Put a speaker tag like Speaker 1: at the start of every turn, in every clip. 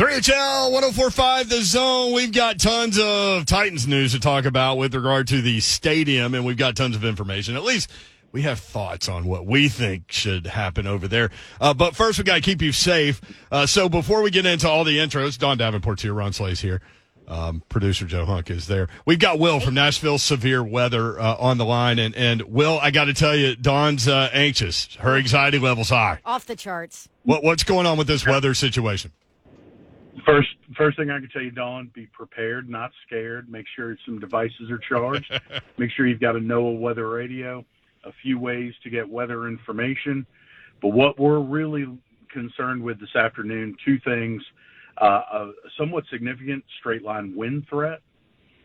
Speaker 1: 3HL 1045 The Zone. We've got tons of Titans news to talk about with regard to the stadium, and we've got tons of information. At least we have thoughts on what we think should happen over there. Uh, but first, we got to keep you safe. Uh, so before we get into all the intros, Dawn Davenport's here, Ron Slay's here. Um, producer Joe Hunk is there. We've got Will from Nashville Severe Weather uh, on the line, and and Will, I got to tell you, Dawn's uh, anxious. Her anxiety level's high.
Speaker 2: Off the charts.
Speaker 1: What what's going on with this weather situation?
Speaker 3: First, first thing I can tell you, Dawn, be prepared, not scared. Make sure some devices are charged. Make sure you've got a NOAA weather radio. A few ways to get weather information, but what we're really concerned with this afternoon, two things: uh, a somewhat significant straight line wind threat,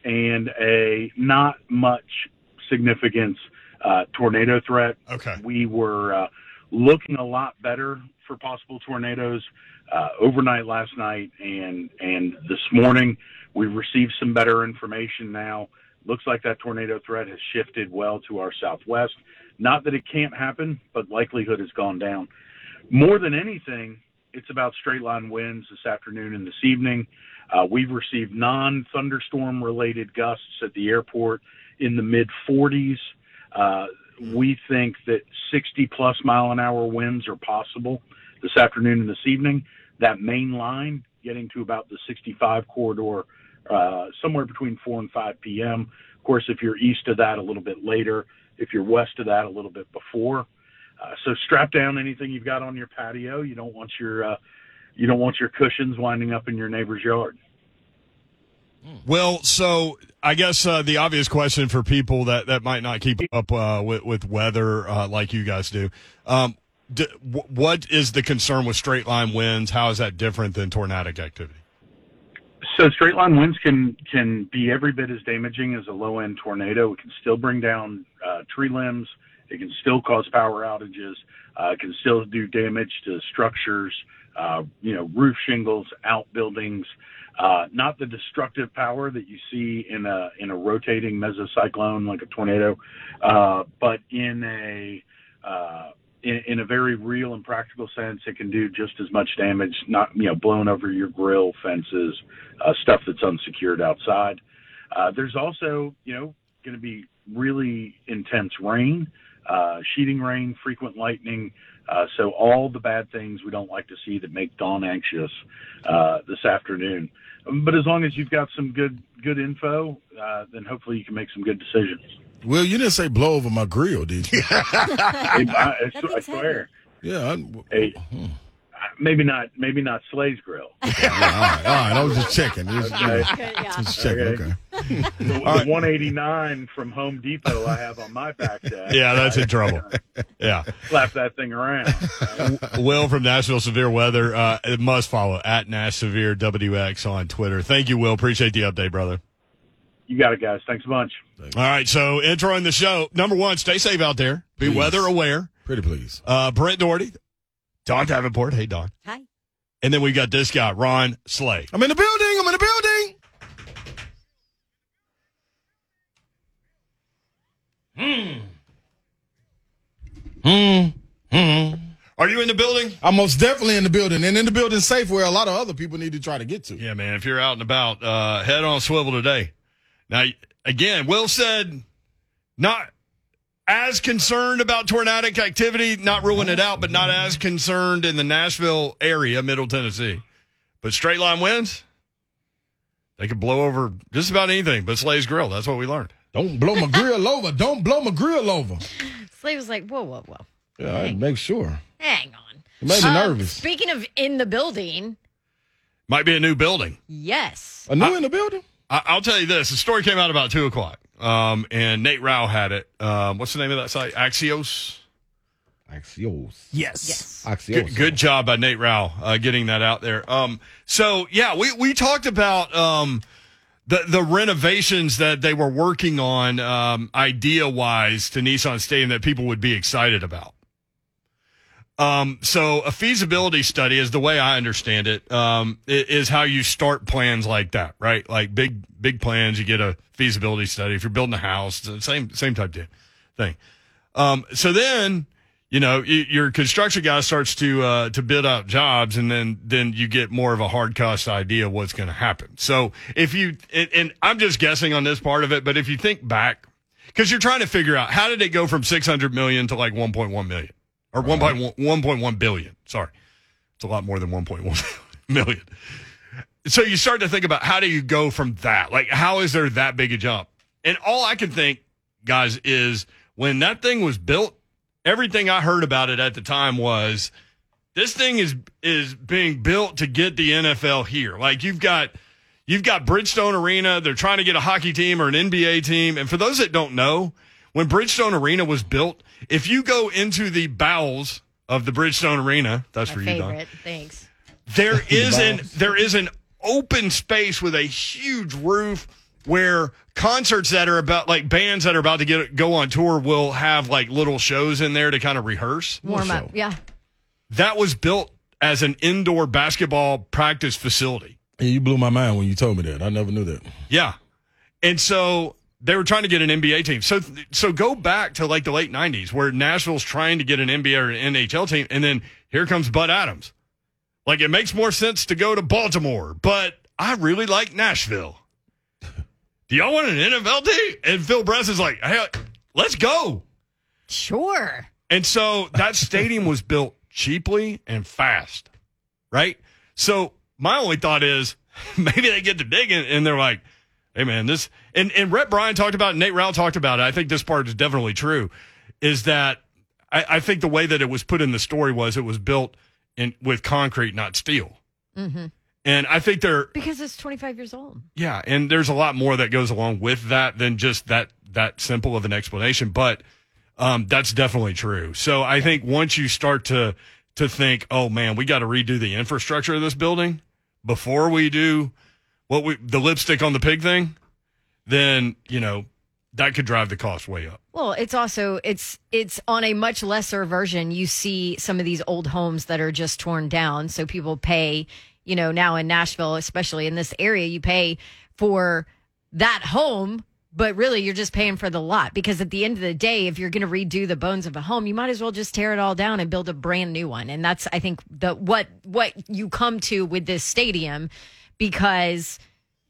Speaker 3: and a not much significance uh, tornado threat.
Speaker 1: Okay.
Speaker 3: We were uh, looking a lot better for possible tornadoes uh, overnight last night and and this morning. We've received some better information now. Looks like that tornado threat has shifted well to our southwest. Not that it can't happen, but likelihood has gone down. More than anything, it's about straight line winds this afternoon and this evening. Uh, we've received non thunderstorm related gusts at the airport in the mid 40s. Uh, we think that 60 plus mile an hour winds are possible this afternoon and this evening. That main line getting to about the 65 corridor uh, somewhere between 4 and 5 p.m. Of course, if you're east of that, a little bit later. If you're west of that, a little bit before. Uh, so strap down anything you've got on your patio. You don't want your uh, you don't want your cushions winding up in your neighbor's yard.
Speaker 1: Well, so I guess uh, the obvious question for people that, that might not keep up uh, with, with weather uh, like you guys do, um, what is the concern with straight line winds? How is that different than tornadic activity?
Speaker 3: So straight line winds can can be every bit as damaging as a low end tornado. It can still bring down uh, tree limbs. It can still cause power outages. Uh, it can still do damage to structures, uh, you know, roof shingles, outbuildings. Uh, not the destructive power that you see in a in a rotating mesocyclone like a tornado, uh, but in a uh, in, in, a very real and practical sense, it can do just as much damage. Not you know blown over your grill, fences, uh, stuff that's unsecured outside. Uh, there's also you know going to be really intense rain, uh, sheeting rain, frequent lightning. Uh, so all the bad things we don't like to see that make Dawn anxious uh, this afternoon. But as long as you've got some good good info, uh, then hopefully you can make some good decisions.
Speaker 4: Well, you didn't say blow over my grill, did you?
Speaker 3: Hey, I, I, I swear.
Speaker 4: yeah. I,
Speaker 3: Hey, maybe not maybe not Slay's grill.
Speaker 4: all right, all right. I was just checking. Just,
Speaker 3: Okay.
Speaker 2: Good, yeah.
Speaker 4: just checking.
Speaker 3: Okay.
Speaker 4: Okay.
Speaker 3: The, the 189 from Home Depot I have on my back deck.
Speaker 1: Yeah, that's in trouble. Yeah.
Speaker 3: Slap that thing around.
Speaker 1: Will from Nashville Severe Weather. Uh, it must follow at Nash Severe WX on Twitter. Thank you, Will. Appreciate the update, brother.
Speaker 3: You got it, guys. Thanks a bunch.
Speaker 1: All right. So, introing the show. Number one, stay safe out there. Be
Speaker 4: Please.
Speaker 1: weather aware.
Speaker 4: Pretty please.
Speaker 1: Uh, Brent Doherty, Dawn Davenport. Hey, Dawn.
Speaker 2: Hi.
Speaker 1: And then we got this guy, Ron Slay.
Speaker 4: I'm in the building. I'm in the building. Hmm. Hmm. Hmm.
Speaker 1: Are you in the building?
Speaker 4: I'm most definitely in the building, and in the building safe where a lot of other people need to try to get to.
Speaker 1: Yeah, man. If you're out and about, uh, head on swivel today. Now, again, Will said not as concerned about tornadic activity, not ruling it out, but not as concerned in the Nashville area, Middle Tennessee. But straight line winds, they could blow over just about anything but Slay's Grill. That's what we learned.
Speaker 4: Don't blow my grill over. Don't blow my grill over.
Speaker 2: Slade was like, whoa, whoa, whoa.
Speaker 4: Yeah, I make sure.
Speaker 2: Hang on.
Speaker 4: It made me
Speaker 2: Um,
Speaker 4: nervous.
Speaker 2: Speaking of in the building,
Speaker 1: Might be a new building.
Speaker 2: yes.
Speaker 4: A new in the building?
Speaker 1: I- I'll tell you this: the story came out about two o'clock, um, and Nate Rau had it. Um, what's the name of that site? Axios.
Speaker 4: Axios.
Speaker 1: Yes.
Speaker 2: Yes.
Speaker 4: Axios.
Speaker 1: Good, good job by Nate Rau uh, getting that out there. Um, so yeah, we we talked about um, the the renovations that they were working on, um, idea wise, to Nissan Stadium that people would be excited about. Um, so a feasibility study is the way I understand it, um, is how you start plans like that, right? Like big, big plans, you get a feasibility study. If you're building a house, same, same type of thing. Um, so then you know, your construction guy starts to uh, to bid out jobs, and then then you get more of a hard cost idea of what's going to happen. So if you and, and I'm just guessing on this part of it, but if you think back, because you're trying to figure out how did it go from 600 million to like 1.1 million or 1.1 1.1 billion. Sorry, it's a lot more than 1.1 million. So you start to think about how do you go from that? Like, how is there that big a jump? And all I can think, guys, is when that thing was built, everything I heard about it at the time was this thing is is being built to get the NFL here. Like you've got you've got Bridgestone Arena, they're trying to get a hockey team or an NBA team. And for those that don't know, when Bridgestone Arena was built, if you go into the bowels of the Bridgestone Arena, that's
Speaker 2: My
Speaker 1: for you,
Speaker 2: Dawn. Thanks.
Speaker 1: There is an there is an open space with a huge roof where concerts that are about like bands that are about to get go on tour will have like little shows in there to kind of rehearse.
Speaker 2: Warm up. Yeah.
Speaker 1: That was built as an indoor basketball practice facility.
Speaker 4: Yeah, you blew my mind when you told me that. I never knew that.
Speaker 1: Yeah. And so they were trying to get an NBA team. So so go back to like the late 90s where Nashville's trying to get an NBA or an NHL team and then here comes Bud Adams. Like it makes more sense to go to Baltimore, but I really like Nashville. Do y'all want an NFL team? And Phil Bress is like, "Hey, let's go."
Speaker 2: Sure.
Speaker 1: And so that stadium was built cheaply and fast, right? So my only thought is maybe they get to digging and they're like, hey man, this and, and Rhett Bryan talked about it, Nate Rowell talked about it. I think this part is definitely true, is that I, I think the way that it was put in the story was it was built in with concrete, not steel.
Speaker 2: Mm-hmm.
Speaker 1: And I think they're
Speaker 2: Because it's 25 years old.
Speaker 1: yeah, and there's a lot more that goes along with that than just that that simple of an explanation, but um, that's definitely true. So I think once you start to to think, oh man, we got to redo the infrastructure of this building before we do what we the lipstick on the pig thing, then you know that could drive the cost way up.
Speaker 2: Well, it's also it's it's on a much lesser version. You see some of these old homes that are just torn down, so people pay. You know, now in Nashville, especially in this area, you pay for that home, but really you're just paying for the lot because at the end of the day, if you're going to redo the bones of a home, you might as well just tear it all down and build a brand new one. And that's I think the what what you come to with this stadium because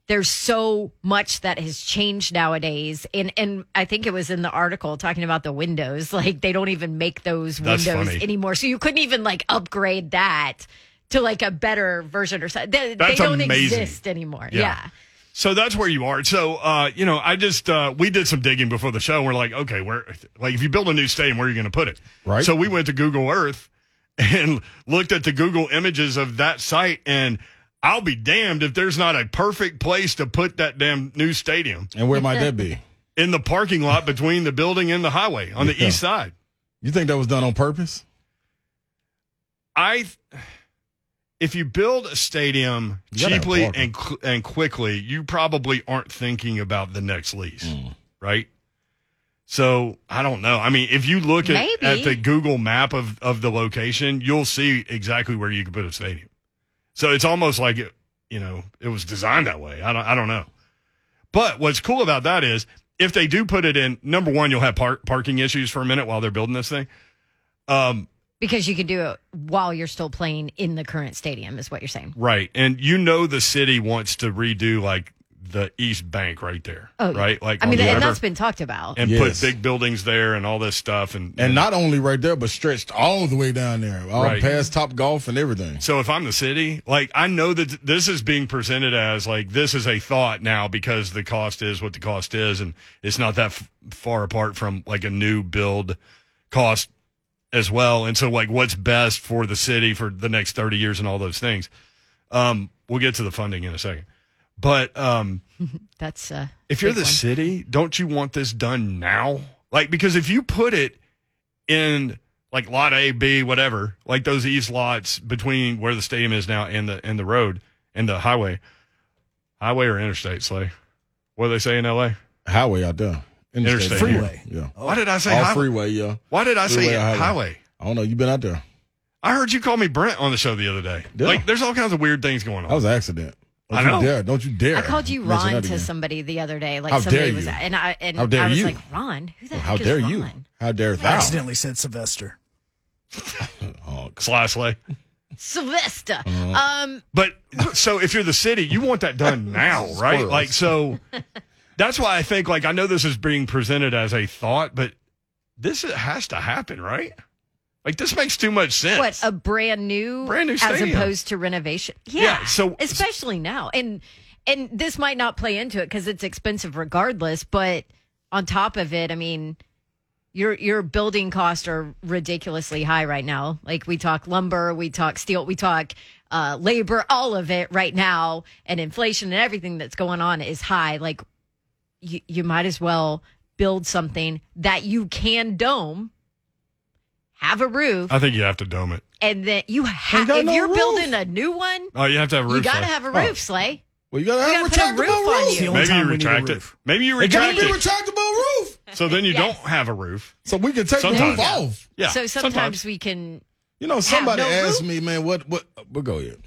Speaker 2: there's so much that has changed nowadays and and i think it was in the article talking about the windows like they don't even make those
Speaker 1: That's
Speaker 2: windows
Speaker 1: funny.
Speaker 2: anymore so you couldn't even like upgrade that to like a better version or something they, they don't
Speaker 1: amazing.
Speaker 2: exist anymore
Speaker 1: Yeah.
Speaker 2: yeah.
Speaker 1: So that's where you are. So, uh, you know, I just, uh, we did some digging before the show. And we're like, okay, where, like, if you build a new stadium, where are you going to put it?
Speaker 4: Right.
Speaker 1: So we went to Google Earth and looked at the Google images of that site. And I'll be damned if there's not a perfect place to put that damn new stadium
Speaker 4: And where might that be?
Speaker 1: in the parking lot between the building and the highway on the
Speaker 4: Yeah.
Speaker 1: east side.
Speaker 4: You think that was done on purpose?
Speaker 1: I, if you build a stadium
Speaker 4: You gotta have
Speaker 1: cheaply and cl- and quickly, you probably aren't thinking about the next lease,
Speaker 4: Mm.
Speaker 1: right? So I don't know. I mean, if you look at,
Speaker 2: Maybe.
Speaker 1: at the Google map of, of the location, you'll see exactly where you could put a stadium. So it's almost like it, you know, it was designed that way. I don't, I don't know. But what's cool about that is if they do put it in, number one, you'll have par- parking issues for a minute while they're building this thing. Um,
Speaker 2: because you could do it while you're still playing in the current stadium is what you're saying
Speaker 1: Right. And you know the city wants to redo like the East Bank right there.
Speaker 2: oh.
Speaker 1: Right? Like
Speaker 2: i mean
Speaker 1: the
Speaker 2: and that's been talked about
Speaker 1: and
Speaker 4: Yes.
Speaker 1: put big buildings there and all this stuff and
Speaker 4: And not only right there, but stretched all the way down there, all
Speaker 1: Right.
Speaker 4: past Top Golf and everything.
Speaker 1: so if I'm the city, like I know that this is being presented as like this is a thought now because the cost is what the cost is and it's not that f- far apart from like a new build cost as well. And so like what's best for the city for the next 30 years and all those things. Um we'll get to the funding in a second. But um
Speaker 2: that's uh
Speaker 1: if you're the
Speaker 2: one.
Speaker 1: city, don't you want this done now? Like, because if you put it in like lot A, B, whatever, like those east lots between where the stadium is now and the and the road and the highway, highway or interstate, Slay. What do they say in LA?
Speaker 4: Highway out there.
Speaker 1: Interstate.
Speaker 5: Freeway.
Speaker 4: Yeah.
Speaker 1: Why did I say
Speaker 4: all
Speaker 1: highway?
Speaker 4: freeway, yeah.
Speaker 1: Why did I say
Speaker 4: Freeway or
Speaker 1: highway?
Speaker 4: highway? I don't know. You've been out there?
Speaker 1: I heard you call me Brent on the show the other day.
Speaker 4: Yeah.
Speaker 1: Like, there's all kinds of weird things going on.
Speaker 4: That was an accident. Don't
Speaker 1: I
Speaker 4: you dare. Don't you dare.
Speaker 2: I called you Ron to
Speaker 4: again.
Speaker 2: somebody the other day. Like
Speaker 4: How
Speaker 2: somebody
Speaker 4: dare
Speaker 2: was, and I and
Speaker 4: How dare
Speaker 2: I was
Speaker 4: you.
Speaker 2: like, Ron, who the
Speaker 4: Well,
Speaker 2: heck
Speaker 4: how
Speaker 2: is
Speaker 4: dare
Speaker 2: Ron?
Speaker 4: you? How dare
Speaker 5: I accidentally said Sylvester.
Speaker 4: Oh,
Speaker 1: Sly Slay.
Speaker 2: Sylvester.
Speaker 1: Uh-huh.
Speaker 2: Um,
Speaker 1: But so if you're the city, you want that done now, right?
Speaker 4: Squirrels.
Speaker 1: Like so that's why I think like I know this is being presented as a thought, but this has to happen, right? Like this makes too much sense.
Speaker 2: what a brand new,
Speaker 1: Brand new
Speaker 2: as opposed to renovation. Yeah,
Speaker 1: Yeah, so-
Speaker 2: especially now, and and this might not play into it because it's expensive regardless. But on top of it, I mean, your your building costs are ridiculously high right now. Like we talk lumber, we talk steel, we talk uh, labor, all of it right now, and inflation and everything that's going on is high. Like you, you might as well build something that you can dome, have a roof,
Speaker 1: I think you have to dome it.
Speaker 2: and then you have
Speaker 4: got
Speaker 2: if
Speaker 4: no
Speaker 2: you're
Speaker 4: roof.
Speaker 2: building a new one,
Speaker 1: Oh, you have to have a roof.
Speaker 2: you got to have a oh. roof, Slay.
Speaker 4: well, you gotta have a
Speaker 2: gotta put a
Speaker 4: retractable
Speaker 2: roof on you.
Speaker 1: Maybe you
Speaker 5: time we
Speaker 1: retract it. Maybe you retract
Speaker 4: It gotta be
Speaker 1: it.
Speaker 4: retractable roof,
Speaker 1: So then you
Speaker 2: Yes.
Speaker 1: don't have a roof.
Speaker 4: so we can take the
Speaker 1: Sometimes.
Speaker 4: roof off.
Speaker 1: Yeah.
Speaker 2: so sometimes, we can.
Speaker 4: You know, somebody
Speaker 2: no
Speaker 4: asked
Speaker 2: roof?
Speaker 4: me, man, what what? We'll go ahead.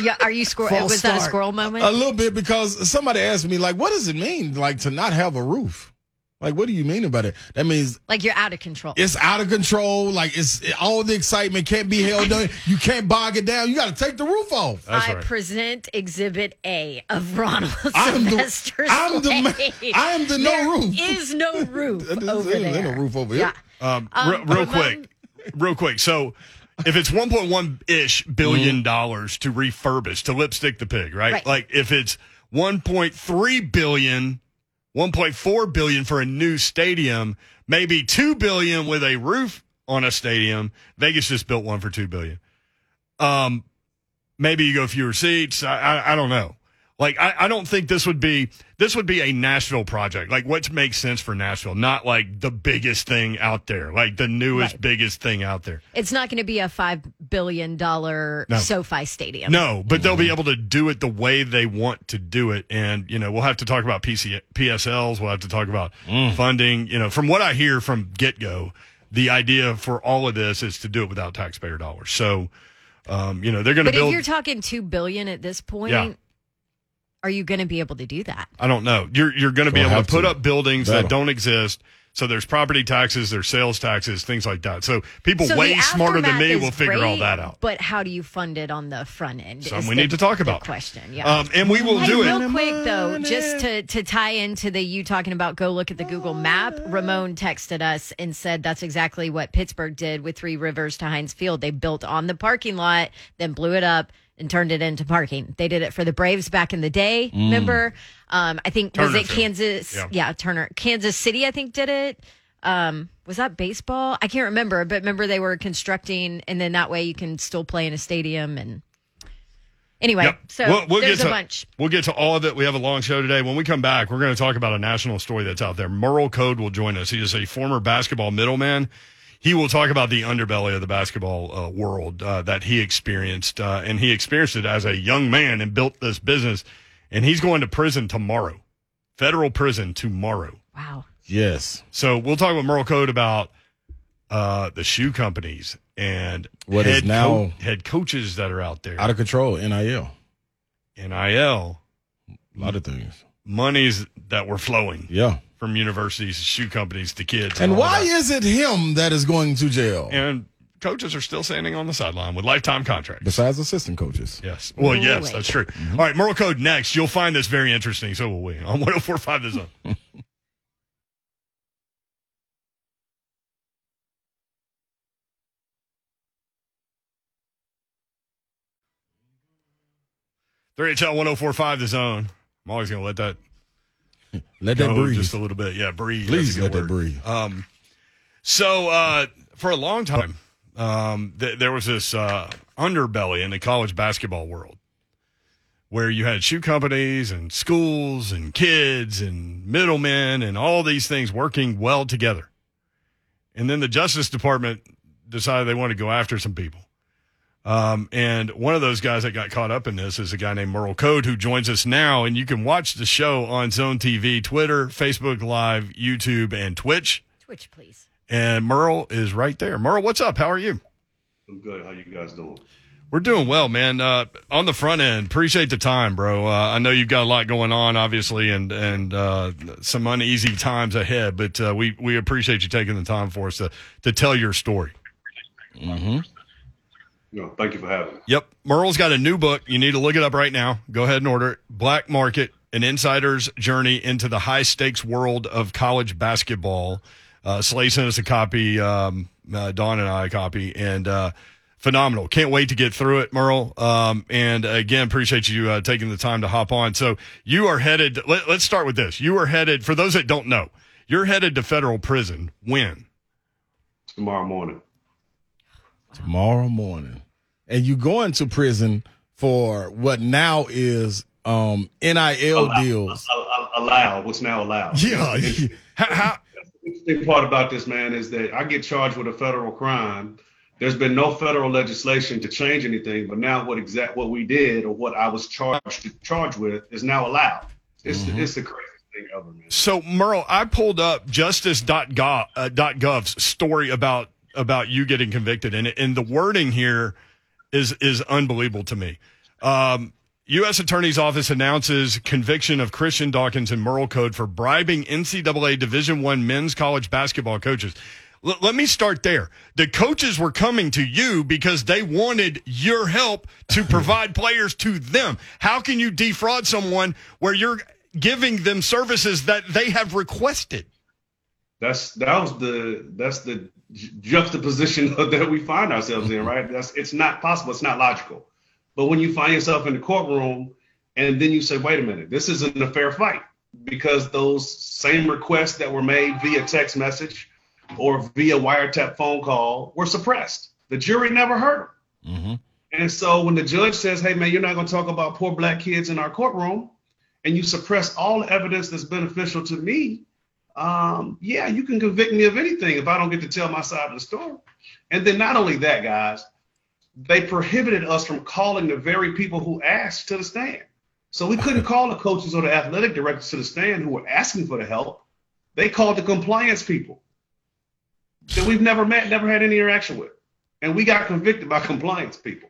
Speaker 2: Yeah, are you squirrel?
Speaker 5: False
Speaker 2: Was that a
Speaker 5: start.
Speaker 2: squirrel moment?
Speaker 4: A little bit because somebody asked me, like, what does it mean, like, to not have a roof? Like, what do you mean about it? That means
Speaker 2: like you're out of control.
Speaker 4: it's out of control. Like, it's all the excitement can't be held down. You can't bog it down. You got to take the roof off.
Speaker 1: That's
Speaker 2: I
Speaker 1: right.
Speaker 2: present Exhibit A of Ronald
Speaker 4: I'm the-
Speaker 2: Sylvester
Speaker 4: I'm the ma- I am the no
Speaker 2: There
Speaker 4: roof.
Speaker 2: is no roof
Speaker 4: There's-
Speaker 2: over
Speaker 4: there's
Speaker 2: there.
Speaker 4: no roof over here.
Speaker 2: Yeah.
Speaker 1: Um,
Speaker 2: Um,
Speaker 1: re- real
Speaker 2: Ramon-
Speaker 1: quick, real quick. So, if it's 1.1 ish billion
Speaker 4: Mm-hmm.
Speaker 1: dollars to refurbish, to lipstick the pig, right?
Speaker 2: Right.
Speaker 1: Like if it's 1.3 billion, 1.4 billion for a new stadium, maybe 2 billion with a roof on a stadium. Vegas just built one for 2 billion. Um, maybe you go fewer seats. I, I, I don't know. Like I, I don't think this would be this would be a Nashville project. Like what makes sense for Nashville, not like the biggest thing out there, like the newest
Speaker 2: Right.
Speaker 1: biggest thing out there.
Speaker 2: It's not going to be a five billion dollar
Speaker 1: No.
Speaker 2: SoFi stadium.
Speaker 1: No, but they'll be able to do it the way they want to do it. And, you know, we'll have to talk about PC, PSLs. We'll have to talk about funding. You know, from what I hear from get go, the idea for all of this is to do it without taxpayer dollars. So, um, you know, they're going to
Speaker 2: But if you're talking two billion at this point,
Speaker 1: Yeah.
Speaker 2: Are you going to be able to do that?
Speaker 1: I don't know. You're you're going to be able to put
Speaker 4: to.
Speaker 1: up buildings
Speaker 4: That'll.
Speaker 1: that don't exist. So there's property taxes, there's sales taxes, things like that. So people
Speaker 2: So
Speaker 1: way smarter than me will figure all that out.
Speaker 2: But how do you fund it on the front end?
Speaker 1: Something we
Speaker 2: the-
Speaker 1: need to talk
Speaker 2: the
Speaker 1: about.
Speaker 2: Question, yeah.
Speaker 1: Um, and we will
Speaker 2: Hey,
Speaker 1: do
Speaker 2: real
Speaker 1: it.
Speaker 2: Real quick though, just to to tie into the you talking about go look at the Google map. Ramon texted us and said that's exactly what Pittsburgh did with Three Rivers to Heinz Field. They built on the parking lot, then blew it up and turned it into parking. They did it for the Braves back in the day. Remember? Um, I think was it Kansas?
Speaker 1: Yeah.
Speaker 2: yeah, Turner, Kansas City. I think did it. Um, was that baseball? I can't remember, but remember they were constructing, and then that way you can still play in a stadium. And anyway,
Speaker 1: Yep.
Speaker 2: so
Speaker 1: we'll, we'll
Speaker 2: there's
Speaker 1: get to,
Speaker 2: a bunch.
Speaker 1: We'll get to all of it. We have a long show today. When we come back, we're going to talk about a national story that's out there. Merl Code will join us. He is a former basketball middleman. He will talk about the underbelly of the basketball uh, world uh, that he experienced, uh, and he experienced it as a young man and built this business. And he's going to prison tomorrow, federal prison tomorrow.
Speaker 2: Wow.
Speaker 4: Yes.
Speaker 1: So we'll talk with Merl Code about uh, the shoe companies and
Speaker 4: What
Speaker 1: head
Speaker 4: is now-
Speaker 1: head coaches that are out there.
Speaker 4: Out of control. NIL.
Speaker 1: NIL
Speaker 4: A lot of things.
Speaker 1: monies that were flowing
Speaker 4: Yeah.
Speaker 1: From universities, to shoe companies to kids.
Speaker 4: And
Speaker 1: all
Speaker 4: why is it him that is going to jail?
Speaker 1: and coaches are still standing on the sideline with lifetime contracts.
Speaker 4: Besides assistant coaches.
Speaker 1: Yes. Well, yes, that's true. All right, Merl Code next. You'll find this very interesting. So will we on 1045 The Zone. Three HL 1045 The Zone. I'm always going to let that
Speaker 4: Let that breathe.
Speaker 1: just a little bit. Yeah, breathe.
Speaker 4: Please let that breathe.
Speaker 1: Um, so uh, for a long time, um, th- there was this uh, underbelly in the college basketball world where you had shoe companies and schools and kids and middlemen and all these things working well together. And then the Justice Department decided they wanted to go after some people. Um, and one of those guys that got caught up in this is a guy named Merl Code who joins us now. And you can watch the show on Zone TV, Twitter, Facebook Live, YouTube, and Twitch.
Speaker 2: Twitch, please.
Speaker 1: And Merl is right there. Merl, what's up? How are you?
Speaker 6: I'm good. How you guys doing?
Speaker 1: We're doing well, man. Uh, on the front end, appreciate the time, bro. Uh, I know you've got a lot going on, obviously, and and uh, some uneasy times ahead. But uh, we we appreciate you taking the time for us to to tell your story.
Speaker 4: Mm-hmm.
Speaker 5: No, thank you for having me.
Speaker 1: Yep, Merl's got a new book. You need to look it up right now. Go ahead and order it. Black Market: An Insider's Journey into the High Stakes World of College Basketball. Uh, Slay sent us a copy. Um, uh, Dawn and I a copy, and uh, phenomenal. Can't wait to get through it, Merl. Um, and again, appreciate you uh, taking the time to hop on. So you are headed. Let, us start with this. You are headed. For those that don't know, you're headed to federal prison. When?
Speaker 5: Tomorrow morning.
Speaker 4: Tomorrow morning, and you going to prison for what now is um NIL deals.
Speaker 5: Allowed. What's now allowed?
Speaker 4: Yeah.
Speaker 1: how, how,
Speaker 5: the interesting part about this, man, is that I get charged with a federal crime. There's been no federal legislation to change anything, but now what exact what we did or what I was charged charged with is now allowed. It's
Speaker 4: Mhm.
Speaker 5: it's the craziest thing ever, man.
Speaker 1: So, Merl, I pulled up justice.gov, uh, .gov's story about about you getting convicted, and and the wording here is is unbelievable to me. Um, U.S. Attorney's Office announces conviction of Christian Dawkins and Merl Code for bribing NCAA Division One men's college basketball coaches. L- let me start there. The coaches were coming to you because they wanted your help to provide players to them. How can you defraud someone where you're giving them services that they have requested?
Speaker 5: That's that was the that's the juxtaposition that we find ourselves in, right? That's it's not possible. It's not logical. But when you find yourself in the courtroom and then you say, wait a minute, this isn't a fair fight because those same requests that were made via text message or via wiretap phone call were suppressed. The jury never heard them.
Speaker 4: Mhm.
Speaker 5: And so when the judge says, hey, man, you're not going to talk about poor black kids in our courtroom, and you suppress all evidence that's beneficial to me, um, yeah, you can convict me of anything if I don't get to tell my side of the story. And then not only that, guys, they prohibited us from calling the very people who asked to the stand. So we couldn't call the coaches or the athletic directors to the stand who were asking for the help. They called the compliance people that we've never met, never had any interaction with. And we got convicted by compliance people.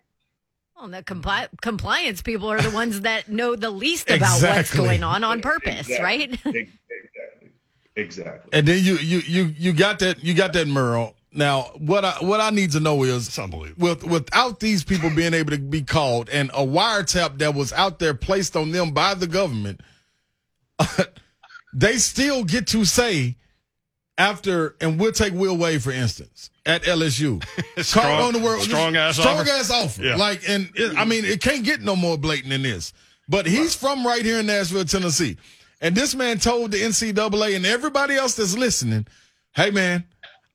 Speaker 2: Well, the compli- compliance people are the ones that know the least about what's going on on purpose,
Speaker 5: Exactly.
Speaker 2: right?
Speaker 5: Exactly.
Speaker 4: And then you you you you got that you got that Merl. Now what I what I need to know is with without these people being able to be called and a wiretap that was out there placed on them by the government, they still get to say after and we'll take Will Wade for instance at LSU.
Speaker 1: Strong-
Speaker 4: on the world,
Speaker 1: strong ass
Speaker 4: strong
Speaker 1: offer.
Speaker 4: ass offer.
Speaker 1: Yeah.
Speaker 4: Like and it, I mean it can't get no more blatant than this. But he's from right here in Nashville, Tennessee. And this man told the NCAA and everybody else that's listening, hey man,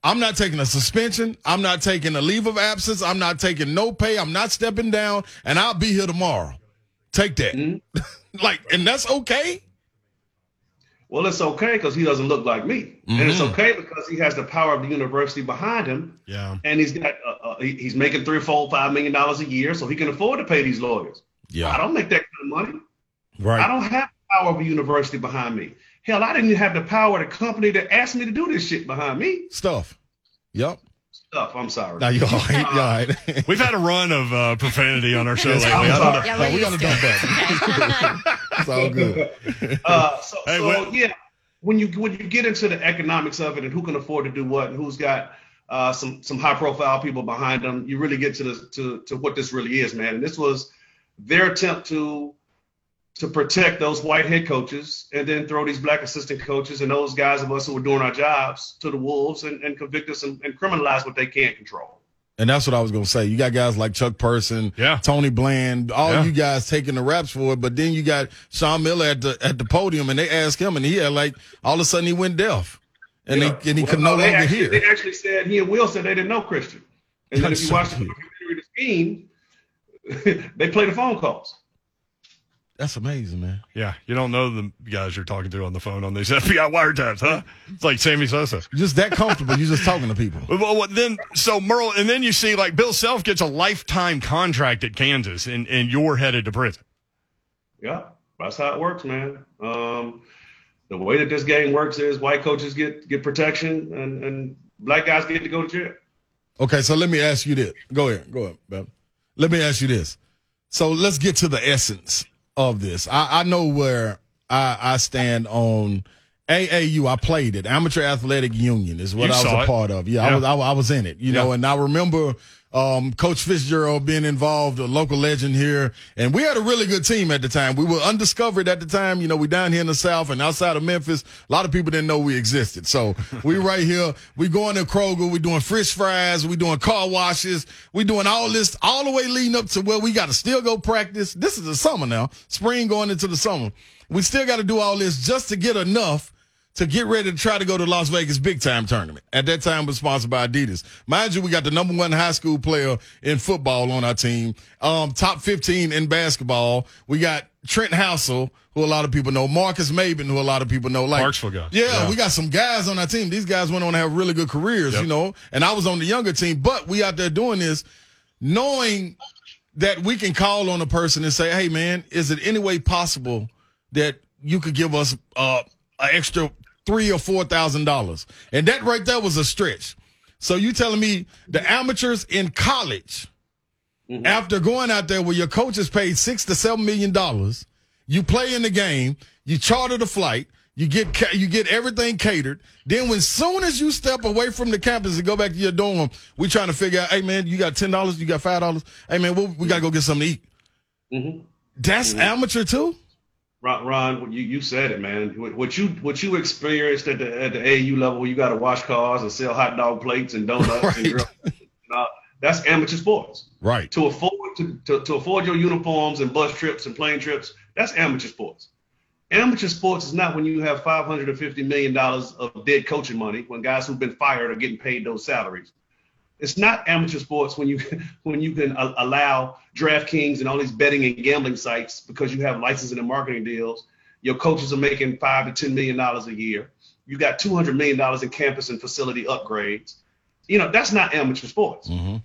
Speaker 4: I'm not taking a suspension. I'm not taking a leave of absence. I'm not taking no pay. I'm not stepping down, and I'll be here tomorrow. Take that. like, and that's okay.
Speaker 5: Well, it's okay because he doesn't look like me, and it's okay because he has the power of the university behind him,
Speaker 1: Yeah.
Speaker 5: and he's got uh, uh, he- he's making three, four, five million dollars a year, so he can afford to pay these lawyers. Yeah, I don't make that kind of money.
Speaker 4: Right, I
Speaker 5: don't have power of a university behind me. Hell, I didn't even have the power of the company that asked me to do this shit behind me.
Speaker 4: Stuff. Yep.
Speaker 5: Stuff. I'm sorry.
Speaker 4: Now you all right. You all right.
Speaker 1: We've had a run of uh, profanity on our show lately.
Speaker 4: I'm
Speaker 1: don't know.
Speaker 2: Yeah,
Speaker 4: No,
Speaker 2: we're
Speaker 4: we
Speaker 2: used
Speaker 4: gotta
Speaker 2: to
Speaker 4: dump that. it's all good.
Speaker 5: Uh, so,
Speaker 1: Hey,
Speaker 5: so
Speaker 1: what-
Speaker 5: yeah, when you when you get into the economics of it and who can afford to do what and who's got uh, some some high profile people behind them, you really get to the to to what this really is, man. And this was their attempt to to protect those white head coaches and then throw these black assistant coaches and those guys of us who were doing our jobs to the wolves and, and convict us and, and criminalize what they can't control.
Speaker 4: And that's what I was gonna say. You got guys like Chuck Person,
Speaker 1: Yeah.
Speaker 4: Tony Bland, all
Speaker 1: Yeah.
Speaker 4: you guys taking the raps for it. But then you got Sean Miller at the at the podium, and they asked him, and he had like all of a sudden he went deaf, and
Speaker 5: Yeah.
Speaker 4: he and he
Speaker 5: Well,
Speaker 4: could no
Speaker 5: they
Speaker 4: longer
Speaker 5: actually,
Speaker 4: hear.
Speaker 5: They actually said he and Will said they didn't know Christian. And then if you watch the
Speaker 4: Absolutely.
Speaker 5: documentary, the scheme, they play the phone calls.
Speaker 4: That's amazing, man.
Speaker 1: Yeah. You don't know the guys you're talking to on the phone on these FBI wiretaps, huh? It's like Sammy Sosa.
Speaker 4: Just that comfortable. you're just talking to people.
Speaker 1: Well, well, then, so Merl, and then you see like Bill Self gets a lifetime contract at Kansas, and, and you're headed to prison.
Speaker 5: Yeah, that's how it works, man. Um, the way that this game works is white coaches get get protection and, and black guys get to go to jail.
Speaker 4: Okay, so let me ask you this. Go ahead. Go ahead, Bev. let me ask you this. So let's get to the essence of this. I, I know where I, I stand on AAU. I played it. Amateur Athletic Union is what
Speaker 1: You
Speaker 4: I was a
Speaker 1: it.
Speaker 4: part of. Yeah, I was I, I was in it. You know, and I remember um, Coach Fitzgerald being involved, a local legend here, and we had a really good team at the time. We were undiscovered at the time. You know, we down here in the South and outside of Memphis, a lot of people didn't know we existed. So we right here. We going to Kroger. We doing fish fries. We doing car washes. We doing all this all the way leading up to where we got to still go practice. This is the summer now, spring going into the summer. We still got to do all this just to get enough to get ready to try to go to Las Vegas big time tournament. At that time, was sponsored by Adidas. Mind you, we got the number one high school player in football on our team, um, top 15 in basketball. We got Trent Hassell, who a lot of people know, Marcus Maben, who a lot of people know. Like,
Speaker 1: guy.
Speaker 4: Yeah,
Speaker 1: Yeah.
Speaker 4: we got some guys on our team. These guys went on to have really good careers,
Speaker 1: Yep.
Speaker 4: you know, and I was on the younger team, but we out there doing this knowing that we can call on a person and say, "Hey, man, is it any way possible that you could give us uh, an extra three or four thousand dollars?" And that right there was a stretch. So you telling me the amateurs in college, after going out there where your coach is paid six to seven million dollars, you play in the game, you charter the flight. You get you get everything catered. Then, when soon as you step away from the campus and go back to your dorm, we trying to figure out, hey man, you got ten dollars, you got five dollars. Hey man, we, we gotta go get something to eat.
Speaker 5: Mm-hmm.
Speaker 4: That's amateur too.
Speaker 5: Ron, Ron, you, you said it, man. What you what you experienced at the at the AAU level, you got to wash cars and sell hot dog plates and donuts
Speaker 4: Right.
Speaker 5: and. Uh, that's amateur sports.
Speaker 4: Right.
Speaker 5: To afford to, to, to afford your uniforms and bus trips and plane trips, that's amateur sports. Amateur sports is not when you have 550 million dollars of dead coaching money when guys who've been fired are getting paid those salaries. It's not amateur sports when you when you can a- allow DraftKings and all these betting and gambling sites because you have licensing and marketing deals. Your coaches are making five to ten million dollars a year. You got 200 million dollars in campus and facility upgrades. You know that's not amateur sports.
Speaker 4: Mm-hmm.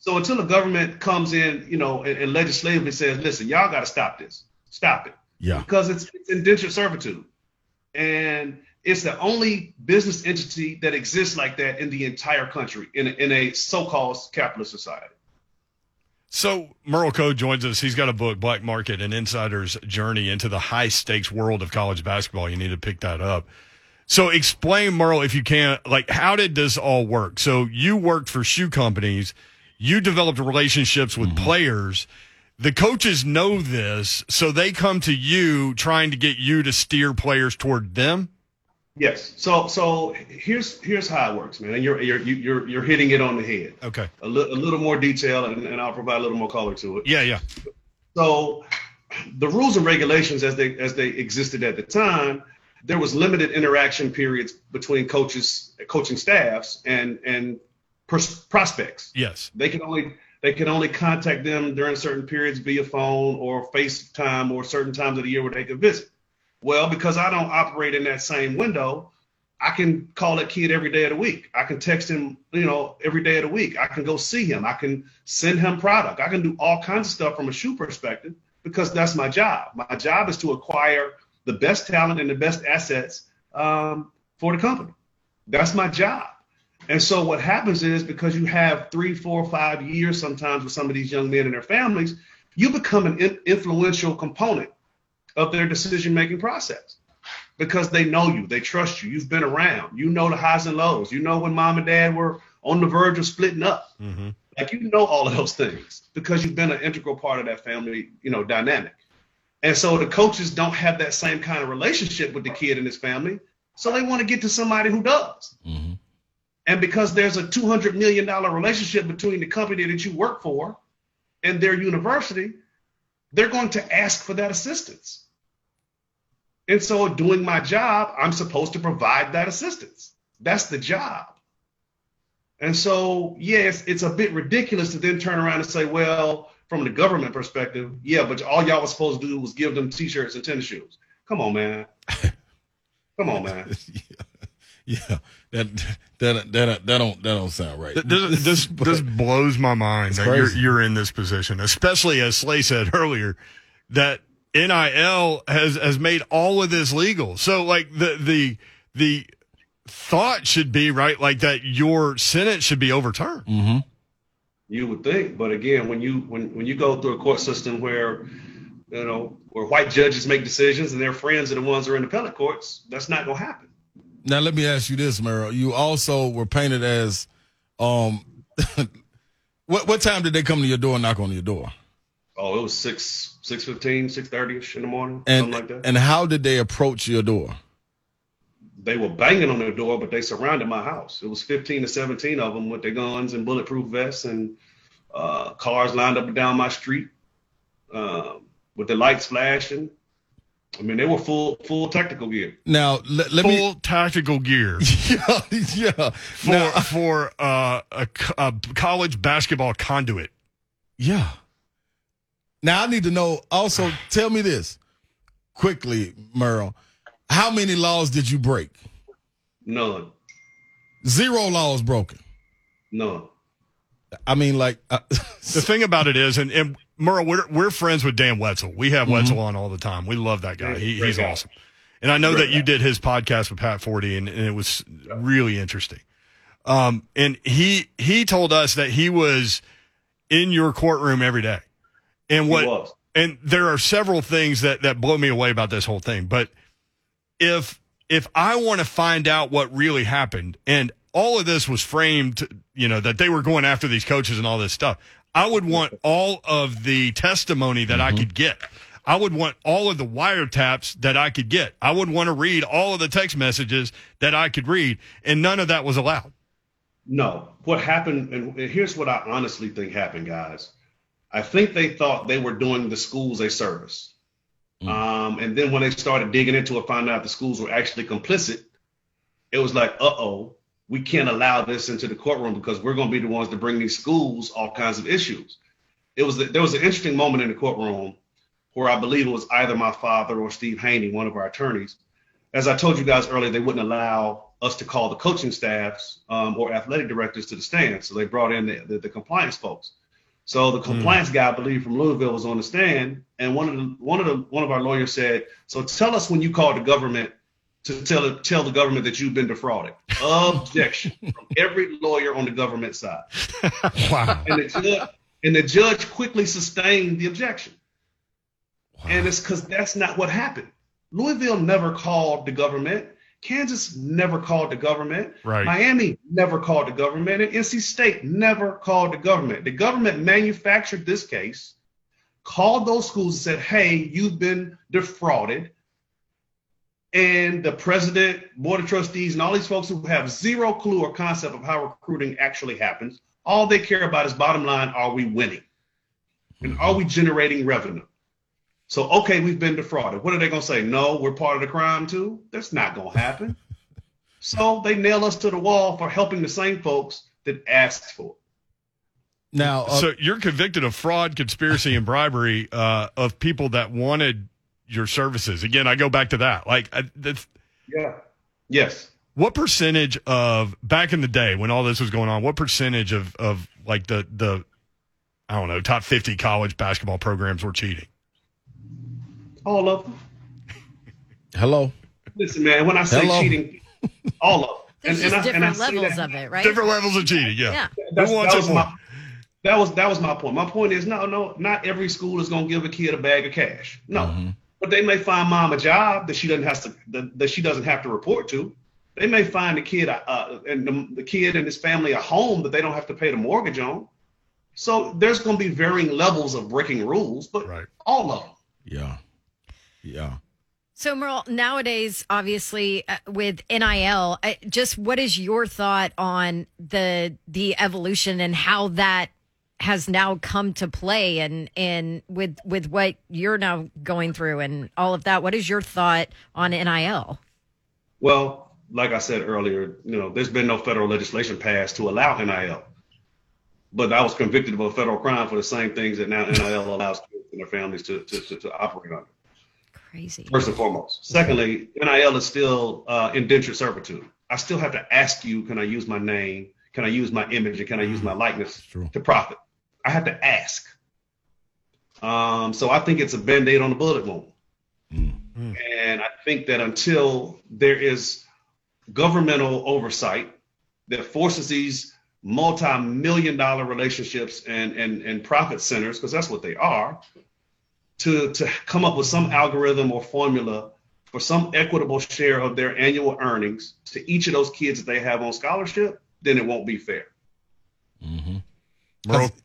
Speaker 5: So until the government comes in, you know, and, and legislatively says, listen, y'all got to stop this, stop it,
Speaker 4: Yeah.
Speaker 5: because it's, it's indentured servitude, and it's the only business entity that exists like that in the entire country in a, in a so-called capitalist society.
Speaker 1: So Merl Code joins us. He's got a book, Black Market: An Insider's Journey into the High Stakes World of College Basketball. You need to pick that up. So explain, Merl, if you can, like how did this all work? So you worked for shoe companies, you developed relationships with mm-hmm. players. The coaches know this, so they come to you trying to get you to steer players toward them.
Speaker 5: Yes. So so here's here's how it works, man. And you're you're you're you're hitting it on the head.
Speaker 1: Okay.
Speaker 5: A, li- a little more detail, and, and I'll provide a little more color to it.
Speaker 1: Yeah, yeah.
Speaker 5: So the rules and regulations as they as they existed at the time, there was limited interaction periods between coaches, coaching staffs, and and pros- prospects.
Speaker 1: Yes.
Speaker 5: They can only they can only contact them during certain periods via phone or FaceTime or certain times of the year where they can visit. Well, because I don't operate in that same window, I can call that kid every day of the week. I can text him, you know, every day of the week. I can go see him. I can send him product. I can do all kinds of stuff from a shoe perspective because that's my job. My job is to acquire the best talent and the best assets um, for the company. That's my job. And so what happens is because you have three, four, five years sometimes with some of these young men and their families, you become an in- influential component of their decision making process because they know you, they trust you, you've been around, you know the highs and lows, you know when mom and dad were on the verge of splitting up.
Speaker 1: Mm-hmm.
Speaker 5: Like you know all of those things because you've been an integral part of that family, you know, dynamic. And so the coaches don't have that same kind of relationship with the kid and his family, so they want to get to somebody who does.
Speaker 4: Mm-hmm.
Speaker 5: And because there's a $200 million relationship between the company that you work for and their university, they're going to ask for that assistance. And so, doing my job, I'm supposed to provide that assistance. That's the job. And so, yes, it's a bit ridiculous to then turn around and say, well, from the government perspective, yeah, but all y'all was supposed to do was give them t shirts and tennis shoes. Come on, man. Come on, man.
Speaker 4: Yeah. That that that that don't that don't sound right.
Speaker 1: This, this,
Speaker 4: But-
Speaker 1: this blows my mind that you're, you're in this position, especially as Slay said earlier, that NIL has, has made all of this legal. So like the, the, the thought should be right, like that your Senate should be overturned.
Speaker 4: Mm-hmm.
Speaker 5: You would think, but again, when you when when you go through a court system where you know where white judges make decisions and their friends are the ones who are in appellate courts, that's not gonna happen.
Speaker 4: Now let me ask you this, Merl. You also were painted as um what what time did they come to your door and knock on your door?
Speaker 5: Oh, it was six six fifteen, six thirty ish in the morning,
Speaker 4: And
Speaker 5: something like that.
Speaker 4: and how did they approach your door?
Speaker 5: they were banging on the door, but they surrounded my house. It was 15 to 17 of them with their guns and bulletproof vests and uh, cars lined up and down my street uh, with the lights flashing. I mean, they were full full tactical gear.
Speaker 4: Now let, let
Speaker 1: Full
Speaker 4: me
Speaker 1: tactical gear
Speaker 4: yeah, yeah.
Speaker 1: for
Speaker 4: Now,
Speaker 1: for uh, a, a college basketball conduit.
Speaker 4: yeah. Now I need to know also tell me this quickly, Merl. How many laws did you break?
Speaker 5: None,
Speaker 1: Zero laws broken.
Speaker 5: none.
Speaker 4: I mean, like, uh,
Speaker 1: The thing about it is, and, and Merl, we're, we're friends with Dan Wetzel. We have Wetzel on all the time. We love that guy. He, he's
Speaker 5: guy.
Speaker 1: awesome. And I know
Speaker 5: Great
Speaker 1: that you
Speaker 5: guy.
Speaker 1: did his podcast with Pat Forde, and, and it was really interesting. Um, and he he told us that he was in your courtroom every day. And what
Speaker 5: was.
Speaker 1: and there are several things that that blow me away about this whole thing. But if if I want to find out what really happened, and all of this was framed, you know, that they were going after these coaches and all this stuff, I would want all of the testimony that I could get. I would want all of the wiretaps that I could get. I would want to read all of the text messages that I could read, and none of that was allowed.
Speaker 5: No. What happened, and here's what I honestly think happened, guys. I think they thought they were doing the schools a service. Um, and then when they started digging into it, found out the schools were actually complicit, it was like, uh oh, we can't allow this into the courtroom because we're going to be the ones to bring these schools all kinds of issues. It was there was an interesting moment in the courtroom where I believe it was either my father or Steve Haney, one of our attorneys. As I told you guys earlier, they wouldn't allow us to call the coaching staffs um, or athletic directors to the stand, so they brought in the, the, the compliance folks. So the compliance guy, I believe, from Louisville was on the stand, and one of the one of the one of our lawyers said, "So tell us when you called the government to tell tell the government that you've been defrauded." Objection from every lawyer on the government side,
Speaker 1: Wow.
Speaker 5: and the judge and the judge quickly sustained the objection. And it's because that's not what happened. Louisville never called the government. Kansas never called the government.
Speaker 1: Right.
Speaker 5: Miami never called the government. And NC State never called the government. The government manufactured this case, called those schools and said, hey, you've been defrauded. And the president, board of trustees, and all these folks who have zero clue or concept of how recruiting actually happens, all they care about is bottom line are we winning? And are we generating revenue? So, okay, we've been defrauded. What are they going to say? No, we're part of the crime too? That's not going to happen. so they nail us to the wall for helping the same folks that asked for it.
Speaker 4: now, uh,
Speaker 1: so you're convicted of fraud, conspiracy, and bribery uh, of people that wanted your services. Again, I go back to that. Like, I, that's,
Speaker 5: Yeah. Yes.
Speaker 1: what percentage of back in the day when all this was going on? What percentage of of like the the I don't know top fifty college basketball programs were cheating?
Speaker 5: All of them.
Speaker 4: hello.
Speaker 5: Listen, man, when I say
Speaker 4: Hello.
Speaker 5: cheating, all of them.
Speaker 2: There's
Speaker 5: And-
Speaker 2: just
Speaker 5: and I- and
Speaker 2: different levels
Speaker 5: that-
Speaker 2: of it, right?
Speaker 1: Different levels of cheating. Yeah.
Speaker 2: Yeah.
Speaker 5: That's,
Speaker 1: Who wants
Speaker 5: that was my that was that was my point. My point is no, no, not every school is gonna give a kid a bag of cash. No.
Speaker 1: Mm-hmm.
Speaker 5: But they may find mom a job that she doesn't have to that, that she doesn't have to report to. They may find the kid a- uh, and the, the kid and his family a home that they don't have to pay the mortgage on. So there's going to be varying levels of breaking rules, but
Speaker 1: Right.
Speaker 5: all of them.
Speaker 4: Yeah. Yeah.
Speaker 2: So, Merl, nowadays, obviously, uh, with NIL, uh, just what is your thought on the the evolution and how that has now come to play, and and with with what you're now going through and all of that? What is your thought on NIL?
Speaker 5: Well, like I said earlier, you know, there's been no federal legislation passed to allow NIL. But I was convicted of a federal crime for the same things that now NIL allows kids and their families to, to, to, to operate under,
Speaker 2: Crazy.
Speaker 5: first and foremost. Secondly, NIL is still uh, indentured servitude. I still have to ask you, can I use my name? Can I use my image? And can I use my likeness
Speaker 4: True.
Speaker 5: to profit? I have to ask. Um, so I think it's a band-aid on the bullet wound. Mm. Mm. And I think that until there is governmental oversight that forces these multi-million dollar relationships and and and profit centers because that's what they are to to come up with some algorithm or formula for some equitable share of their annual earnings to each of those kids that they have on scholarship then it won't be fair
Speaker 1: Merl,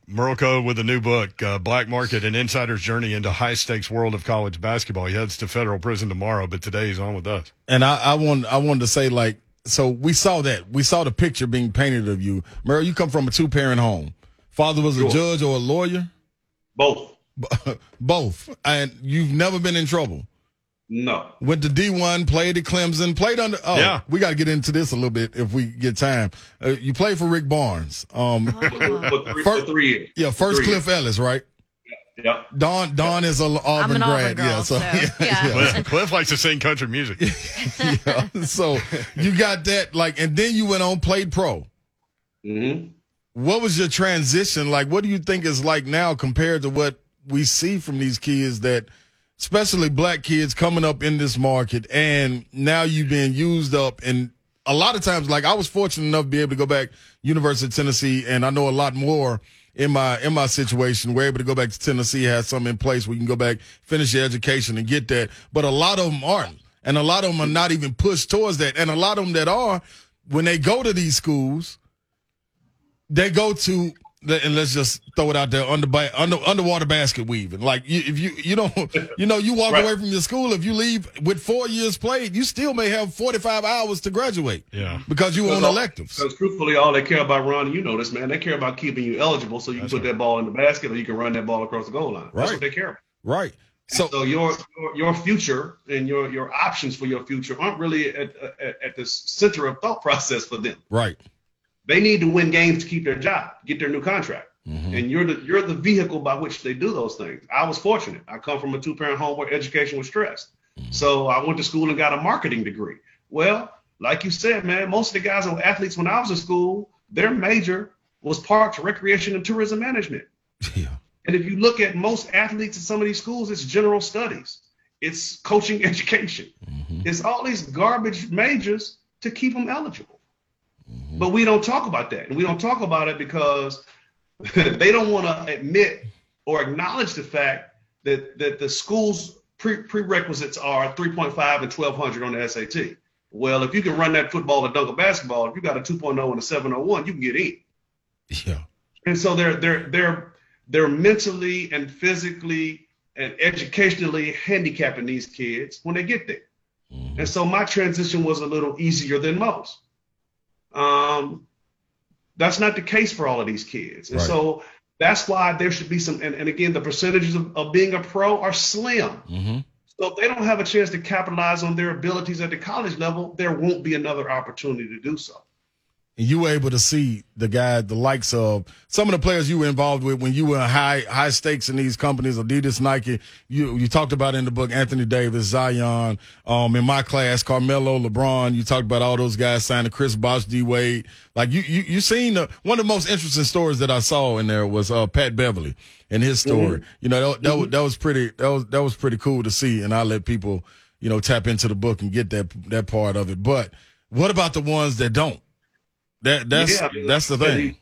Speaker 1: Merl Code with a new book, uh, Black Market: An Insider's Journey into High Stakes World of College Basketball. He heads to federal prison tomorrow, but today he's on with us.
Speaker 4: And I, I want I wanted to say like so we saw that we saw the picture being painted of you. Merl, you come from a two parent home. Father was a judge or a lawyer,
Speaker 5: both
Speaker 4: both, and you've never been in trouble.
Speaker 5: No
Speaker 4: Went to D one, played at Clemson, played under. Oh,
Speaker 1: Yeah.
Speaker 4: we got to get into this a little bit if we get time. Uh, you played for Rick Barnes. Um,
Speaker 5: for, three, for three years
Speaker 4: yeah, first
Speaker 5: Three
Speaker 4: Cliff Ellis, right?
Speaker 5: yep
Speaker 4: Dawn Dawn is a Auburn
Speaker 2: I'm an
Speaker 4: grad.
Speaker 2: Auburn girl,
Speaker 4: yeah, so,
Speaker 2: so,
Speaker 4: yeah,
Speaker 2: yeah.
Speaker 1: Cliff, Cliff likes to sing country music.
Speaker 4: yeah. So you got that like, and then you went on played pro.
Speaker 5: hmm
Speaker 4: What was your transition like? What do you think is like now compared to what we see from these kids that, especially black kids coming up in this market, and now you being used up and a lot of times, like I was fortunate enough to be able to go back University of Tennessee, and I know a lot more in my in my situation. We're able to go back to Tennessee, have something in place where you can go back, finish your education, and get that. But a lot of them aren't, and a lot of them are not even pushed towards that. And a lot of them that are, when they go to these schools, they go to and let's just throw it out there under, under underwater basket weaving. Like you, if you you don't you know you walk
Speaker 5: Right.
Speaker 4: away from your school if you leave with four years played, you still may have forty five hours to graduate
Speaker 1: Yeah.
Speaker 4: because you own
Speaker 5: Because all-
Speaker 4: electives.
Speaker 5: Because truthfully, all they care about, Ron, you know this, man, they care about keeping you eligible so you can put
Speaker 1: right.
Speaker 5: that ball in the basket or you can run that ball across the goal line. That's
Speaker 4: Right.
Speaker 5: what they care about.
Speaker 4: Right. So
Speaker 5: So your your, your future and your your options for your future aren't really at, at at the center of thought process for them.
Speaker 4: right.
Speaker 5: They need to win games to keep their job, get their new contract.
Speaker 4: Mm-hmm.
Speaker 5: And you're the you're the vehicle by which they do those things. I was fortunate. I come from a two parent home where education was stressed. So I went to school and got a marketing degree. Well, like you said, man, most of the guys that were athletes when I was in school, their major was parks, recreation, and tourism management.
Speaker 4: Yeah.
Speaker 5: And if you look at most athletes in some of these schools, it's general studies, it's coaching education, it's all these garbage majors to keep them eligible. Mm-hmm. But we don't talk about that. And we don't talk about it because they don't want to admit or acknowledge the fact that, that the school's pre- prerequisites are 3.5 and 1200 on the SAT. Well, if you can run that football or dunk a basketball, if you got a 2.0 and a 701, you can get in.
Speaker 4: Yeah.
Speaker 5: And so they're they're they're they're mentally and physically and educationally handicapping these kids when they get there. Mm-hmm. And so my transition was a little easier than most. Um, that's not the case for all of these kids. And
Speaker 4: Right.
Speaker 5: so that's why there should be some and, and again the percentages of, of being a pro are slim.
Speaker 4: Mm-hmm.
Speaker 5: So if they don't have a chance to capitalize on their abilities at the college level, there won't be another opportunity to do so.
Speaker 4: And you were able to see the guy, the likes of some of the players you were involved with when you were high high stakes in these companies, Adidas, Nike. You you talked about in the book Anthony Davis, Zion. Um, in my class, Carmelo, LeBron. You talked about all those guys signing Chris Bosh, D Wade. Like you you you seen the, one of the most interesting stories that I saw in there was uh, Pat Beverley and his story. You know that, that was that was pretty that was that was pretty cool to see, and I let people you know tap into the book and get that that part of it. But what about the ones that don't? That that's
Speaker 5: Yeah, I mean,
Speaker 4: that's the
Speaker 5: like I said,
Speaker 4: thing.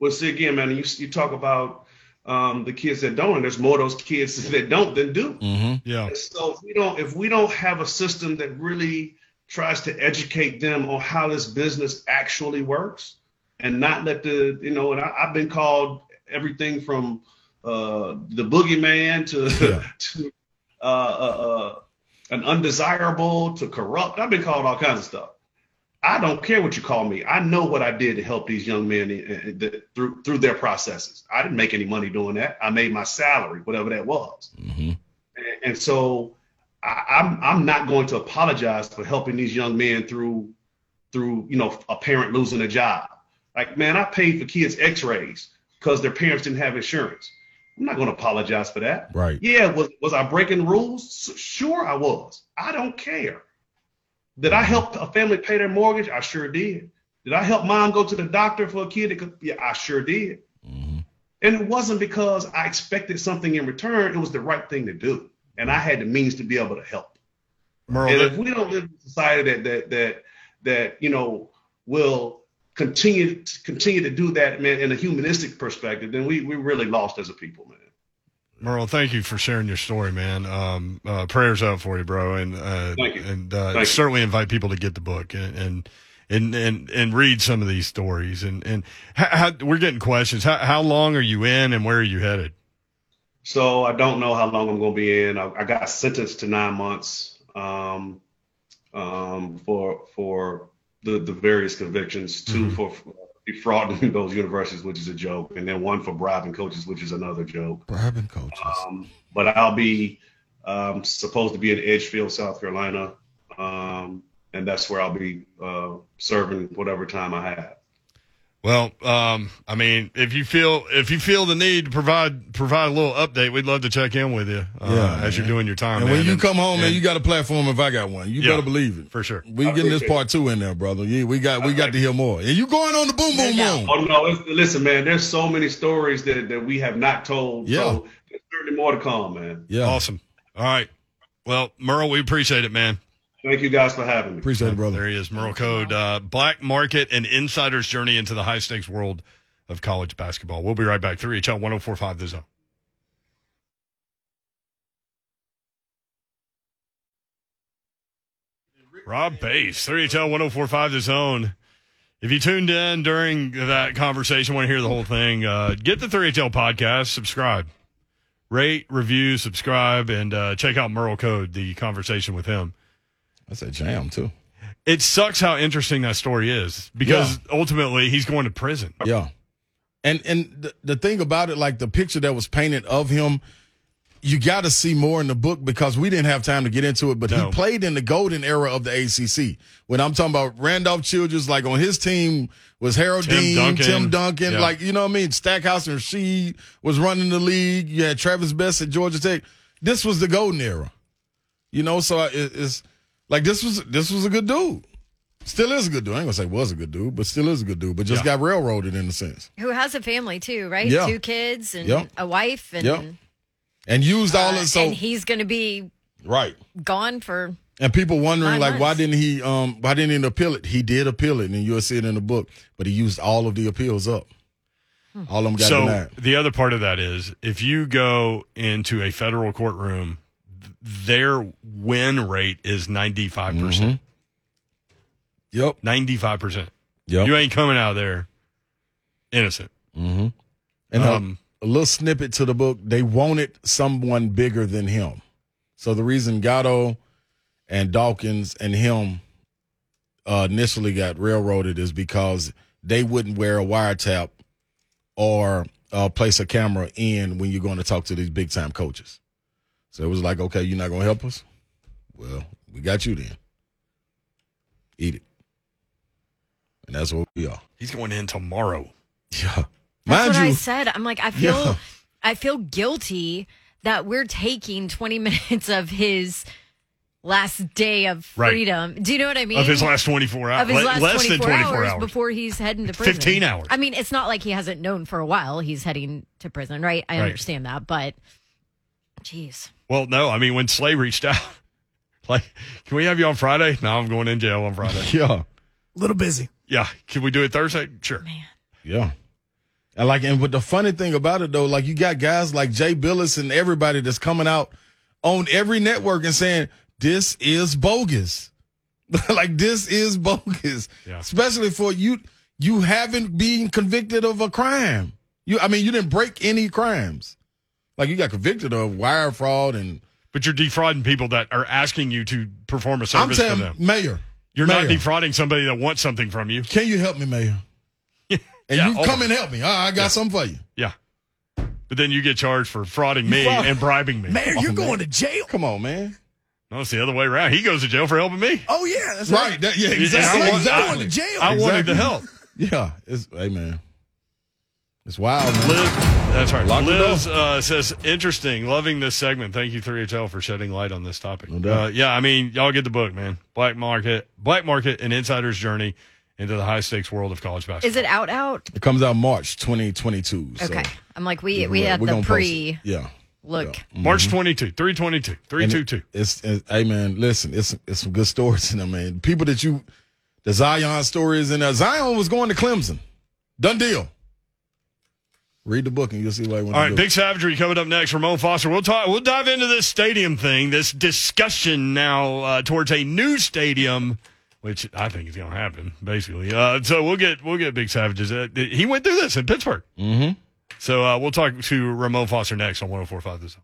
Speaker 5: Well, see again, man. You you talk about um, the kids that don't, and there's more of those kids that don't than do.
Speaker 4: Mm-hmm.
Speaker 1: Yeah.
Speaker 5: So if we don't if we don't have a system that really tries to educate them on how this business actually works, and not let the you know, and I, I've been called everything from uh, the boogeyman to
Speaker 4: Yeah.
Speaker 5: to uh, uh, uh, an undesirable to corrupt. I've been called all kinds of stuff. I don't care what you call me. I know what I did to help these young men uh, uh, through through their processes. I didn't make any money doing that. I made my salary, whatever that was.
Speaker 4: Mm-hmm.
Speaker 5: And, and so I, I'm I'm not going to apologize for helping these young men through through you know a parent losing a job. Like man, I paid for kids' X-rays because their parents didn't have insurance. I'm not going to apologize for that.
Speaker 4: Right.
Speaker 5: Yeah, was was I breaking rules? Sure, I was. I don't care. Did I help a family pay their mortgage? I sure did. Did I help mom go to the doctor for a kid? That could, yeah, I sure did.
Speaker 4: Mm-hmm.
Speaker 5: And it wasn't because I expected something in return. It was the right thing to do, and I had the means to be able to help.
Speaker 1: Merl,
Speaker 5: And if we don't live in a society that that that that you know will continue to continue to do that, man, in a humanistic perspective, then we we really lost as a people, man.
Speaker 1: Merl, thank you for sharing your story, man. Um, uh, prayers out for you, bro, and uh,
Speaker 5: Thank you.
Speaker 1: and uh,
Speaker 5: Thank you.
Speaker 1: certainly invite people to get the book and and and and, read some of these stories. And and how, how, we're getting questions. How, how long are you in, and where are you headed?
Speaker 5: So I don't know how long I'm going to be in. I, I got sentenced to nine months um, um, for for the the various convictions. 2
Speaker 1: Mhm.
Speaker 5: for defrauding those universities, which is a joke, and then one for bribing coaches, which is another joke.
Speaker 4: Bribing coaches.
Speaker 5: Um, but I'll be um, supposed to be in Edgefield, South Carolina, um, and that's where I'll be uh, serving whatever time I have.
Speaker 1: Well, um, I mean, if you feel if you feel the need to provide provide a little update, we'd love to check in with you uh,
Speaker 4: Yeah,
Speaker 1: as you're doing your time.
Speaker 4: and when
Speaker 1: man.
Speaker 4: you come home, man,
Speaker 1: and-
Speaker 4: you got a platform. If I got one, you
Speaker 1: Yeah.
Speaker 4: better believe it.
Speaker 1: for sure.
Speaker 4: We
Speaker 5: I
Speaker 4: getting this part two in there, brother. Yeah, we got we got to hear more. And you going on the boom boom
Speaker 2: No
Speaker 4: boom?
Speaker 5: Oh no! Listen, man. There's so many stories that, that we have not told.
Speaker 4: Yeah.
Speaker 5: So there's certainly more to come, man.
Speaker 4: Yeah,
Speaker 1: Awesome. All right. Well, Merl, we appreciate it, man.
Speaker 5: Thank you guys for having me.
Speaker 4: appreciate it, brother.
Speaker 1: There he is, Merl Code. Uh, Black Market and Insider's Journey into the High Stakes World of College Basketball. We'll be right back. 3HL 1045 The Zone. Rob Bass, 3HL 1045 The Zone. If you tuned in during that conversation, want to hear the whole thing, uh, get the 3HL podcast, subscribe, rate, review, subscribe, and uh, check out Merl Code, the conversation with him.
Speaker 4: That's a jam too.
Speaker 1: It sucks how interesting that story is because ultimately he's going to prison.
Speaker 4: Yeah, and and the, the thing about it, like the picture that was painted of him, you got to see more in the book because we didn't have time to get into it. But
Speaker 1: No.
Speaker 4: he played in the golden era of the ACC. When I'm talking about Randolph Childress, like on his team was Harold
Speaker 1: Tim
Speaker 4: Dean,
Speaker 1: Duncan.
Speaker 4: Tim Duncan,
Speaker 1: Yeah.
Speaker 4: like you know what I mean. Stackhouse and she was running the league. You had Travis Best at Georgia Tech. This was the golden era, you know. So it, it's like this was this was a good dude. Still is a good dude. I ain't gonna say was a good dude, but still is a good dude. But just
Speaker 1: Yeah.
Speaker 4: got railroaded in a sense.
Speaker 2: Who has a family too, right?
Speaker 4: Yeah.
Speaker 2: Two kids and
Speaker 4: Yep.
Speaker 2: a wife, and
Speaker 4: Yep. and used all
Speaker 2: uh,
Speaker 4: of so
Speaker 2: and he's going to be
Speaker 4: right.
Speaker 2: gone for.
Speaker 4: And people wondering
Speaker 2: Nine
Speaker 4: like why didn't he um why didn't he appeal it? He did appeal it, and you'll see it in the book. But he used all of the appeals up.
Speaker 2: Hmm.
Speaker 4: All of them got
Speaker 1: so
Speaker 4: denied.
Speaker 1: the other part of that is if you go into a federal courtroom, th- their win rate is 95%.
Speaker 4: Mhm. Yep.
Speaker 1: 95%.
Speaker 4: Yep.
Speaker 1: You ain't coming out of there innocent.
Speaker 4: mm-hmm. And
Speaker 1: Um,
Speaker 4: a little snippet to the book. They wanted someone bigger than him. So the reason Gatto and Dawkins and him uh, initially got railroaded is because they wouldn't wear a wiretap or uh, place a camera in when you're going to talk to these big time coaches. So it was like, okay, you're not going to help us? Well, we got you then. Eat it. And that's what we are.
Speaker 1: he's going in tomorrow.
Speaker 4: Yeah.
Speaker 2: That's
Speaker 4: Mind
Speaker 2: what I said. I'm like, I feel,
Speaker 4: Yeah.
Speaker 2: I feel guilty that we're taking 20 minutes of his last day of
Speaker 1: Right.
Speaker 2: freedom. Do you know what I mean?
Speaker 1: Of his last 24 hours.
Speaker 2: of his last
Speaker 1: less
Speaker 2: 24,
Speaker 1: than 24
Speaker 2: hours,
Speaker 1: hours.
Speaker 2: before he's heading to prison.
Speaker 1: 15 hours.
Speaker 2: I mean, it's not like he hasn't known for a while he's heading to prison, right? I
Speaker 1: Right.
Speaker 2: understand that, but jeez.
Speaker 1: Well, no, I mean, when Slay reached out, like, can we have you on Friday? No, I'm going in jail on Friday.
Speaker 4: yeah.
Speaker 6: A little busy.
Speaker 1: yeah. Can we do it Thursday? Sure.
Speaker 2: Man.
Speaker 4: Yeah. And like, and but the funny thing about it though, like you got guys like Jay Bilas and everybody that's coming out on every network and saying this is bogus. like this is bogus.
Speaker 1: Yeah.
Speaker 4: Especially for you, you haven't been convicted of a crime. You, I mean, you didn't break any crimes. Like you got convicted of wire fraud and
Speaker 1: But you're defrauding people that are asking you to perform a
Speaker 4: I'm
Speaker 1: service for them.
Speaker 4: Mayor,
Speaker 1: You're
Speaker 4: Mayor,
Speaker 1: not defrauding somebody that wants something from you.
Speaker 4: Can you help me, Mayor? And
Speaker 1: Yeah,
Speaker 4: you
Speaker 1: oh.
Speaker 4: come and help me. All right, I got something for you.
Speaker 1: Yeah. But then you get charged for frauding me
Speaker 4: fraud-
Speaker 1: and bribing me.
Speaker 6: Mayor, you're
Speaker 4: man.
Speaker 6: going to jail.
Speaker 4: Come on, man.
Speaker 1: No, it's the other way around. He goes to jail for helping me.
Speaker 6: Oh yeah, that's
Speaker 4: Right.
Speaker 6: right.
Speaker 4: That, yeah, exactly.
Speaker 1: I want-
Speaker 4: exactly.
Speaker 6: Going to jail.
Speaker 1: I wanted to help.
Speaker 4: Yeah, it's hey man, it's wild, man.
Speaker 1: Liz, that's right.
Speaker 4: Lock
Speaker 1: Liz uh, says, interesting. Loving this segment. Thank you, 3HL, for shedding light on this topic.
Speaker 4: No.
Speaker 1: Uh, yeah, I mean, y'all get the book, man. Black Market, Black Market, an insider's journey into the high stakes world of college basketball.
Speaker 2: Is it out out?
Speaker 4: It comes out March 2022. so
Speaker 2: Okay. I'm like, we,
Speaker 4: we're-
Speaker 2: had the
Speaker 4: gonna
Speaker 2: pre.
Speaker 4: Yeah.
Speaker 2: look.
Speaker 4: yeah.
Speaker 1: March 22, 322,
Speaker 4: And it-
Speaker 1: 322.
Speaker 4: It's, it's hey man, listen, it's it's some good stories in there, man. People that you The Zion story is in there. Zion was going to Clemson. Done deal. Read the book and you'll see why
Speaker 1: All
Speaker 4: to
Speaker 1: big savagery coming up next. Ramon Foster. We'll talk. We'll dive into this stadium thing, this discussion now uh, towards a new stadium, which I think is going to happen. Basically, uh, so we'll get we'll get big savages. Uh, he went through this in Pittsburgh,
Speaker 4: Mm-hmm.
Speaker 1: so uh, we'll talk to Ramon Foster next on 104.5 This.